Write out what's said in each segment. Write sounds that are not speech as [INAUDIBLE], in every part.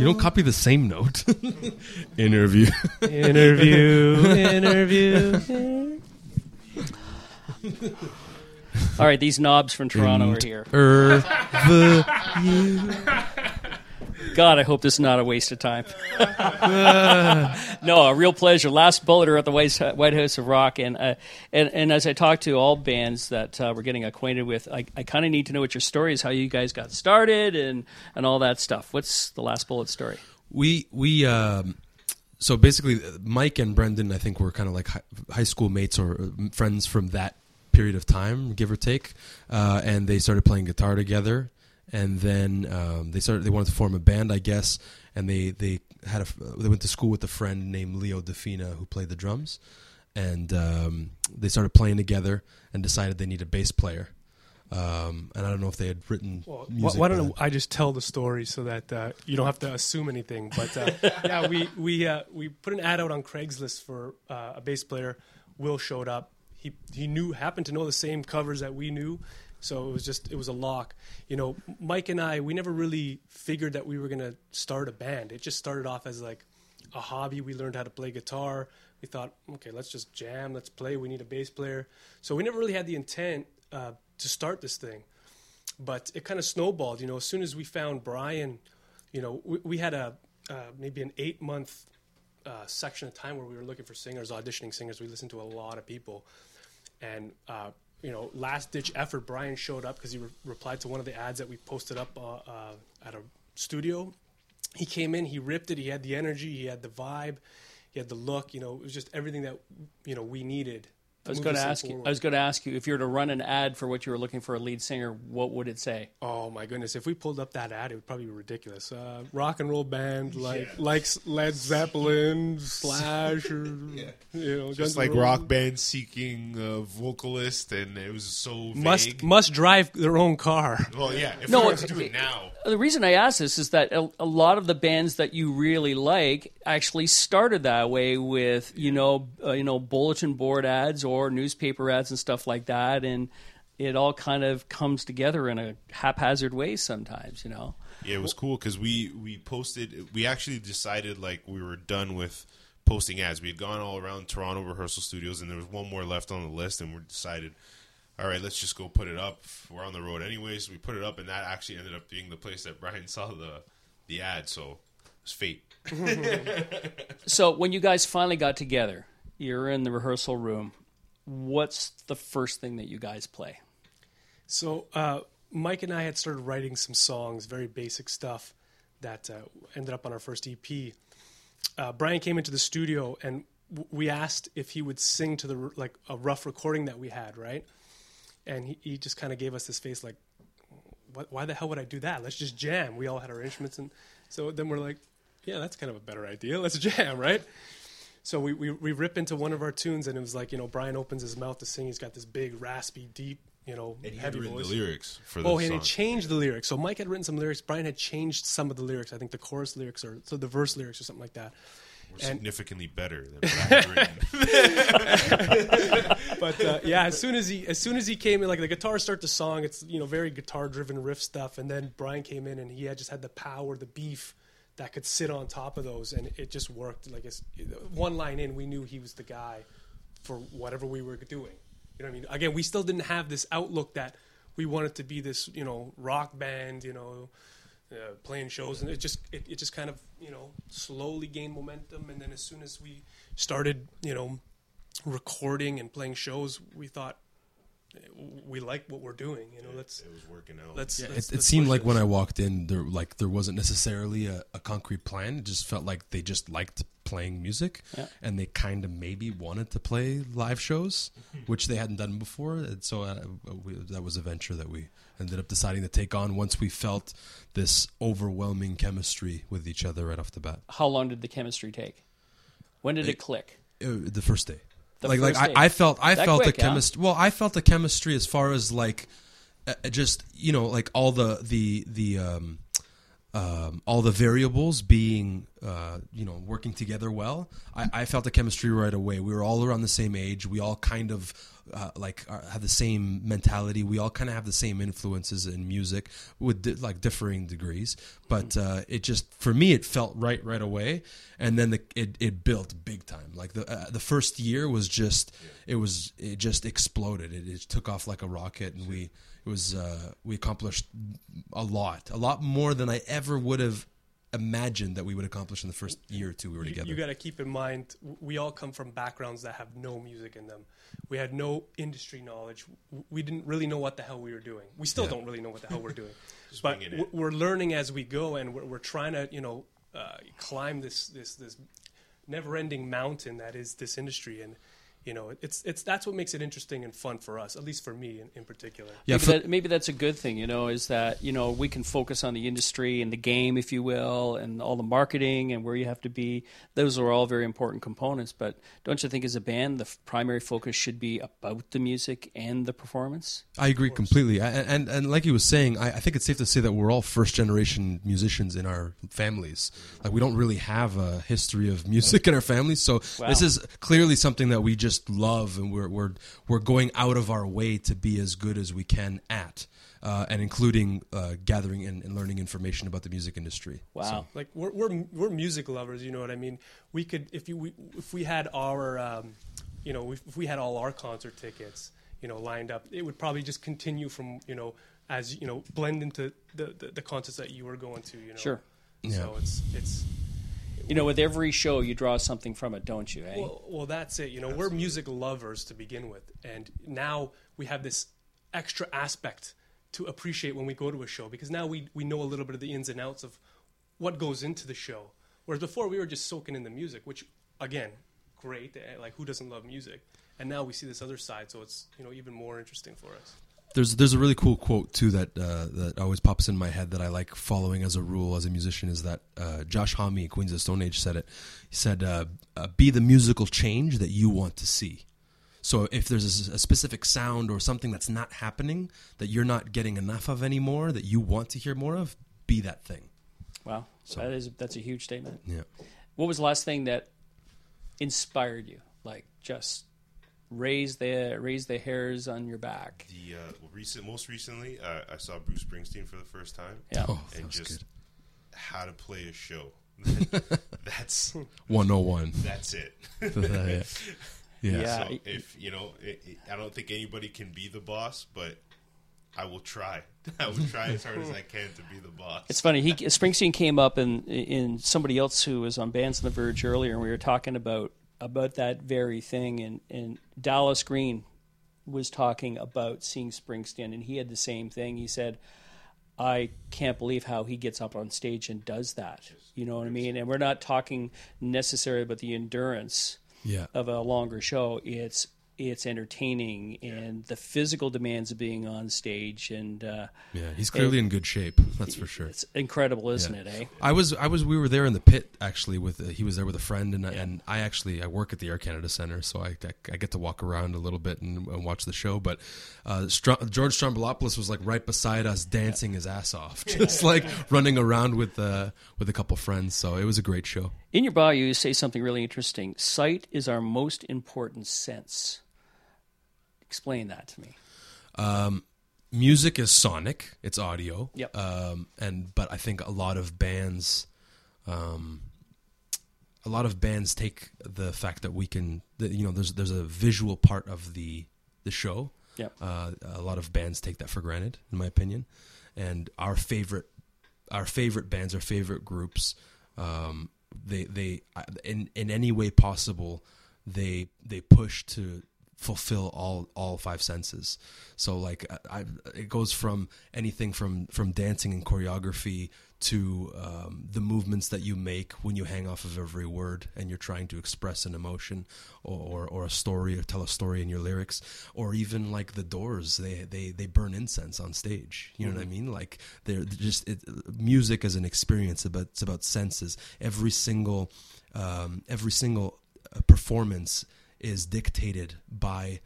You don't copy the same note. [LAUGHS] Interview. interview, interview. All right, these knobs from Toronto are here. Er, the, God, I hope this is not a waste of time. [LAUGHS] no, a real pleasure. Last bulliter at the White House of Rock, and uh, and and as I talk to all bands that uh, we're getting acquainted with, I, I kind of need to know what your story is, how you guys got started, and and all that stuff. What's the Last Bullet story? we we um, so basically Mike and Brendan I think were kind of like high school mates or uh, friends from that period of time, give or take, uh, and they started playing guitar together. And then um, they started. They wanted to form a band, I guess. And they they had a they went to school with a friend named Leo Defina who played the drums, and um, they started playing together and decided they need a bass player. Um, and I don't know if they had written. Well, why, music why don't then. I just tell the story so that uh, you don't have to assume anything? But uh, [LAUGHS] yeah, we we uh, we put an ad out on Craigslist for uh, a bass player. Will showed up. He he knew happened to know the same covers that we knew, so it was just it was a lock. You know, Mike and I we never really figured that we were gonna start a band. It just started off as like a hobby. We learned how to play guitar. We thought, okay, let's just jam, let's play. We need a bass player. So we never really had the intent uh, to start this thing but it kind of snowballed. You know, as soon as we found Brian, you know, we, we had a uh, maybe an eight month uh, section of time where we were looking for singers, auditioning singers. We listened to a lot of people, and uh, you know, last ditch effort. Brian showed up because he re- replied to one of the ads that we posted up uh, uh, at a studio. He came in, he ripped it. He had the energy, he had the vibe, he had the look. You know, it was just everything that you know we needed. I was going to this thing ask you. I was going to ask you if you were to run an ad for what you were looking for a lead singer. What would it say? Oh my goodness! If we pulled up that ad, it would probably be ridiculous. Uh, rock and roll band like likes Led Zeppelin, Slash, or [LAUGHS] you know, Just N' like rock band seeking a vocalist, and it was so vague. must must drive their own car. well, yeah. If No, we were it- to do it now, The reason I ask this is that a, a lot of the bands that you really like actually started that way with you know uh, you know bulletin board ads newspaper ads and stuff like that, and it all kind of comes together in a haphazard way sometimes. You know. yeah, it was cool because we we posted. We actually decided like we were done with posting ads. We had gone all around Toronto rehearsal studios, and there was one more left on the list, and we decided. All right, let's just go put it up. We're on the road anyways. We put it up, and that actually ended up being the place that Brian [LAUGHS] saw the the ad. So it's fate. [LAUGHS] So when you guys finally got together, you're in the rehearsal room. What's the first thing that you guys play? So uh, Mike and I had started writing some songs, very basic stuff that uh, ended up on our first EP. Uh, Brian came into the studio and we asked if he would sing to the like a rough recording that we had, right? And he, he just kind of gave us this face like, why the hell would I do that? Let's just jam. We all had our instruments, and so then we're like, yeah, that's kind of a better idea. Let's jam, right? So we, we, we rip into one of our tunes, and it was like, you know, Brian opens his mouth to sing. He's got this big, raspy, deep, you know, And he had heavy written voice. the lyrics for the Oh, and he changed the lyrics. So Mike had written some lyrics. Brian had changed some of the lyrics. I think the chorus lyrics or so the verse lyrics or something like that. Were and- significantly better than [LAUGHS] what I had written. [LAUGHS] But uh, yeah, as soon as he as soon as he came in, like the guitar start the song, it's you know very guitar driven riff stuff. And then Brian came in and he had just had the power, the beef that could sit on top of those, and it just worked. Like one line in, we knew he was the guy for whatever we were doing. You know what I mean? Again, we still didn't have this outlook that we wanted to be this you know rock band, you know. Uh, playing shows and it just it, it just kind of you know slowly gained momentum and then as soon as we started you know recording and playing shows, we thought we like what we're doing. You know, let's it was working out. let's. Yeah, let's- it, it let's seemed push like when. I walked in, there like there wasn't necessarily a, a concrete plan. It just felt like they just liked playing music, Yeah. and they kind of maybe wanted to play live shows, [LAUGHS] which they hadn't done before. And so uh, we, that was a venture that we ended up deciding to take on once we felt this overwhelming chemistry with each other right off the bat. How long did the chemistry take? When did it click? Uh, the first day. The like like. I, I felt I That felt quick, the huh? chemistry. Well, I felt the chemistry as far as like uh, just you know like all the the the um um, all the variables being uh, you know working together well I, I felt the chemistry right away. We were all around the same age. We all kind of uh, like are, have the same mentality. We all kind of have the same influences in music with di- like differing degrees. But uh, it just for me it felt right right away. And then the, it, it built big time. Like the uh, the first year was just it was it just exploded. It, it took off like a rocket and we it was uh, we accomplished a lot, a lot more than I ever would have imagined that we would accomplish in the first year or two we were You, together. you got to keep in mind, we all come from backgrounds that have no music in them. We had no industry knowledge. We didn't really know what the hell we were doing. We still Yeah. don't really know what the hell we're doing. [LAUGHS] But winging it. w- we're learning as we go, and we're, we're trying to, you know, uh, climb this this this never-ending mountain that is this industry. And you know, it's it's that's what makes it interesting and fun for us, at least for me in, in particular. yeah, maybe, that, maybe that's a good thing, you know, is that, you know, we can focus on the industry and the game, if you will, and all the marketing and where you have to be. Those are all very important components. But don't you think as a band, the f- primary focus should be about the music and the performance? I agree completely, I- and, and and like you was saying, I, I think it's safe to say that we're all first generation musicians in our families. Like we don't really have a history of [LAUGHS] music in our families, so Wow. this is clearly something that we just love, and we're we're we're going out of our way to be as good as we can at, uh, and including uh, gathering and, and learning information about the music industry. Wow. like we're, we're we're music lovers you know what i mean we could if you we, if we had our um, you know if, if we had all our concert tickets you know lined up it would probably just continue from you know as you know blend into the the, the concerts that you were going to you know Sure. so it's it's You know, with every show, you draw something from it, don't you? Eh? well, well that's it you know we're music lovers to begin with and now we have this extra aspect to appreciate when we go to a show because now we we know a little bit of the ins and outs of what goes into the show whereas before we were just soaking in the music which again great eh, like who doesn't love music and now we see this other side so it's you know even more interesting for us There's there's a really cool quote too that uh, that always pops in my head that I like following as a rule as a musician is that uh, Josh Homme, Queens of the Stone Age, said it. He said, uh, uh, "Be the musical change that you want to see." So if there's a, a specific sound or something that's not happening that you're not getting enough of anymore that you want to hear more of, be that thing. wow. so. that is that's a huge statement. Yeah. What was the last thing that inspired you? Like just raise the raise the hairs on your back. The uh, recent, most recently, uh, I saw Bruce Springsteen for the first time, Yeah. Oh, and just good. how to play a show. [LAUGHS] that's 101. that's it. [LAUGHS] yeah. [LAUGHS] Yeah. Yeah. So if you know, it, it- I don't think anybody can be the boss, but I will try. I will try as hard as I can to be the boss. It's funny. He Springsteen came up in in somebody else who was on Bands on the Verge earlier, and we were talking about about that very thing. And and Dallas Green was talking about seeing Springsteen, and he had the same thing. He said, "I can't believe how he gets up on stage and does that." You know what I mean? And we're not talking necessarily about the endurance Yeah. of a longer show. It's it's entertaining and the physical demands of being on stage and uh, Yeah. He's clearly in good shape. That's for sure. it's incredible, isn't Yeah. it? Eh? I was, I was, we were there in the pit actually. With uh, he was there with a friend, and and I actually I work at the Air Canada Center, so I I, I get to walk around a little bit and, and watch the show. But uh, Str- George Stroumboulopoulos was like right beside us, dancing his ass off, [LAUGHS] just like running around with uh, with a couple friends. So it was a great show. In your bio, you say something really interesting. Sight is our most important sense. Explain that to me. music is sonic it's audio Yep. um and but i think a lot of bands um a lot of bands take the fact that we can that, you know there's there's a visual part of the the show Yep. uh, a lot of bands take that for granted in my opinion and our favorite our favorite bands our favorite groups um they they in in any way possible they they push to fulfill all all five senses. So like I, it goes from anything from from dancing and choreography to um, the movements that you make when you hang off of every word and you're trying to express an emotion or, or, or a story or tell a story in your lyrics or even like the doors. They they, they burn incense on stage. You know what i mean? Like they're just it, music as an experience. About it's about senses. Every single um, every single uh, performance is dictated by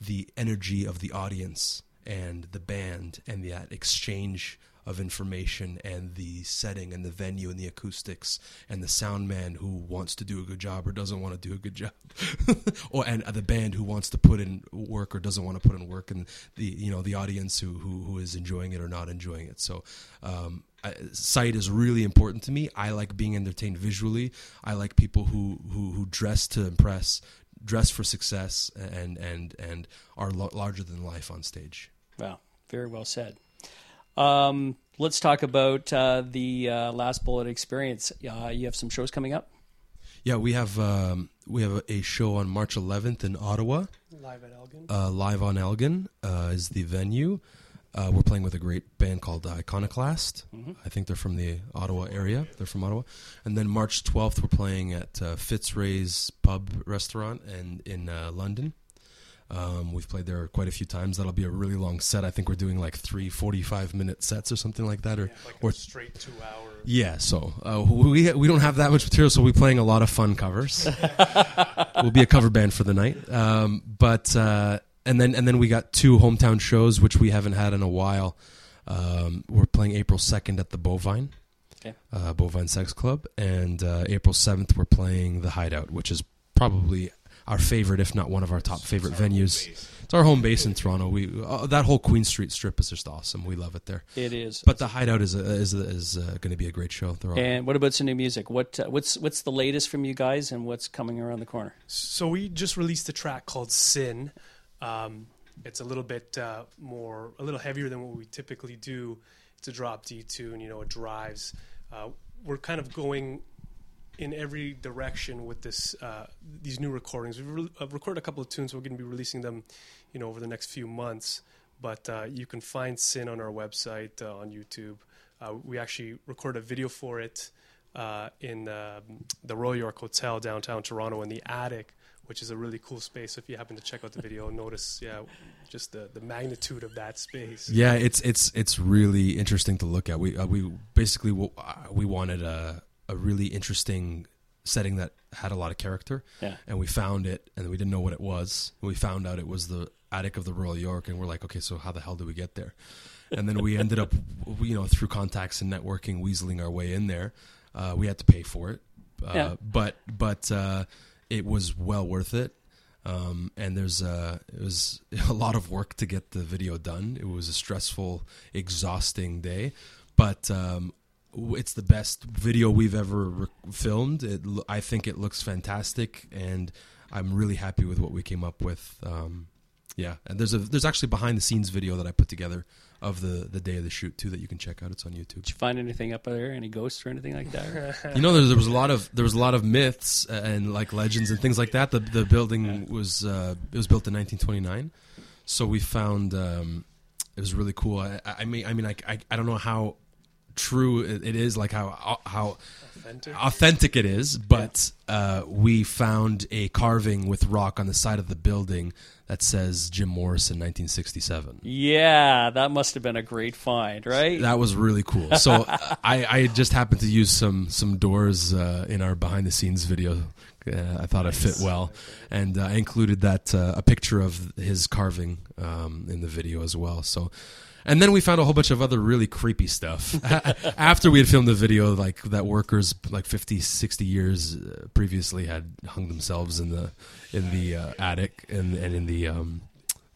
the energy of the audience and the band and that exchange of information and the setting and the venue and the acoustics and the sound man who wants to do a good job or doesn't want to do a good job. [LAUGHS] Or and the band who wants to put in work or doesn't want to put in work and the you know the audience who who, who is enjoying it or not enjoying it. So um, sight is really important to me. I like being entertained visually. I like people who who, who dress to impress dress for success and and and are lo- larger than life on stage Wow, very well said. Um, let's talk about uh, the uh, Last Bullet experience. Uh, you have some shows coming up. Yeah, we have um, we have a show on March 11th in Ottawa. Live at Elgin. Uh, Live on Elgin uh, is the venue. Uh, we're playing with a great band called Iconoclast. I think they're from the Ottawa area. They're from Ottawa. And then March 12th, we're playing at uh, Fitzray's Pub Restaurant and in uh, London. Um, we've played there quite a few times. That'll be a really long set. I think we're doing like three 45 minute sets or something like that. Or, Yeah, like or straight two hour. yeah, so uh, we we don't have that much material, so we're playing a lot of fun covers. [LAUGHS] we'll be a cover band for the night, um, but uh, and then and then we got two hometown shows which we haven't had in a while. Um, we're playing April second at the Bovine, Okay. uh, Bovine Sex Club, and uh, April seventh we're playing the Hideout, which is probably our favorite, if not one of our top favorite venues. It's our home base in Toronto. We uh, that whole Queen Street strip is just awesome. We love it there. It is. But the Hideout is a, is a, is uh, going to be a great show. They're all, and what about some new music? What uh, what's what's the latest from you guys, and what's coming around the corner? So we just released a track called Sin. Um, it's a little bit uh, more, a little heavier than what we typically do. It's a drop D tune, you know, it drives. Uh, we're kind of going in every direction with this uh, these new recordings. We've re- uh, recorded a couple of tunes. We're going to be releasing them, you know, over the next few months. But uh, you can find Sin on our website uh, on YouTube. Uh, we actually recorded a video for it uh, in um the Royal York Hotel downtown Toronto in the attic, which is a really cool space. So if you happen to check out the video, notice yeah, just the, the magnitude of that space. Yeah, it's it's it's really interesting to look at. We uh, we basically w- uh, we wanted a a really interesting setting that had a lot of character, Yeah. and we found it, and we didn't know what it was. We found out it was the attic of the Royal York, and we're like, okay, so how the hell did we get there? And then we ended up, you know, through contacts and networking, weaseling our way in there. Uh, we had to pay for it, uh, Yeah. but but uh, it was well worth it. Um, and there's uh, it was [LAUGHS] a lot of work to get the video done. It was a stressful, exhausting day, but um, it's the best video we've ever re- filmed. It, I think it looks fantastic, and I'm really happy with what we came up with. Um, yeah, and there's a there's actually behind the scenes video that I put together of the the day of the shoot too that you can check out. It's on YouTube. Did you find anything up there? Any ghosts or anything like that? [LAUGHS] You know, there, there was a lot of there was a lot of myths and like legends and things like that. The the building was uh, it was built in 1929, so we found um, it was really cool. I, I mean, I mean, I, I, I don't know how true it, it is, like how how Authentic. authentic it is, but uh, we found a carving with rock on the side of the building that says Jim Morrison 1967. yeah, that must have been a great find, right? That was really cool. [LAUGHS] So uh, I, I just happened to use some some doors uh, in our behind the scenes video. Uh, I thought it fit well, and uh, I included that uh, a picture of his carving um, in the video as well. So. And then we found a whole bunch of other really creepy stuff. [LAUGHS] After we had filmed the video, like that workers like 50, 60 years uh, previously had hung themselves in the in the uh, attic and, and in the um,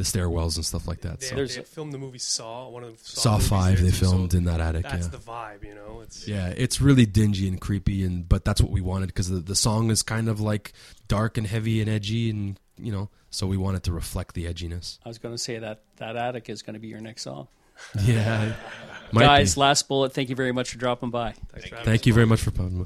the stairwells and stuff like that. They, So. they filmed the movie Saw, one of the Saw movies Five, they too, so filmed in that attic. That's yeah. the vibe, you know. It's Yeah, it's really dingy and creepy, and but that's what we wanted because the, the song is kind of like dark and heavy and edgy, and you know, so we wanted to reflect the edginess. I was going to say that that attic is going to be your next song. Yeah, [LAUGHS] Guys, be. last bullet. Thank you very much for dropping by. Thanks for. Thank you very much for having us.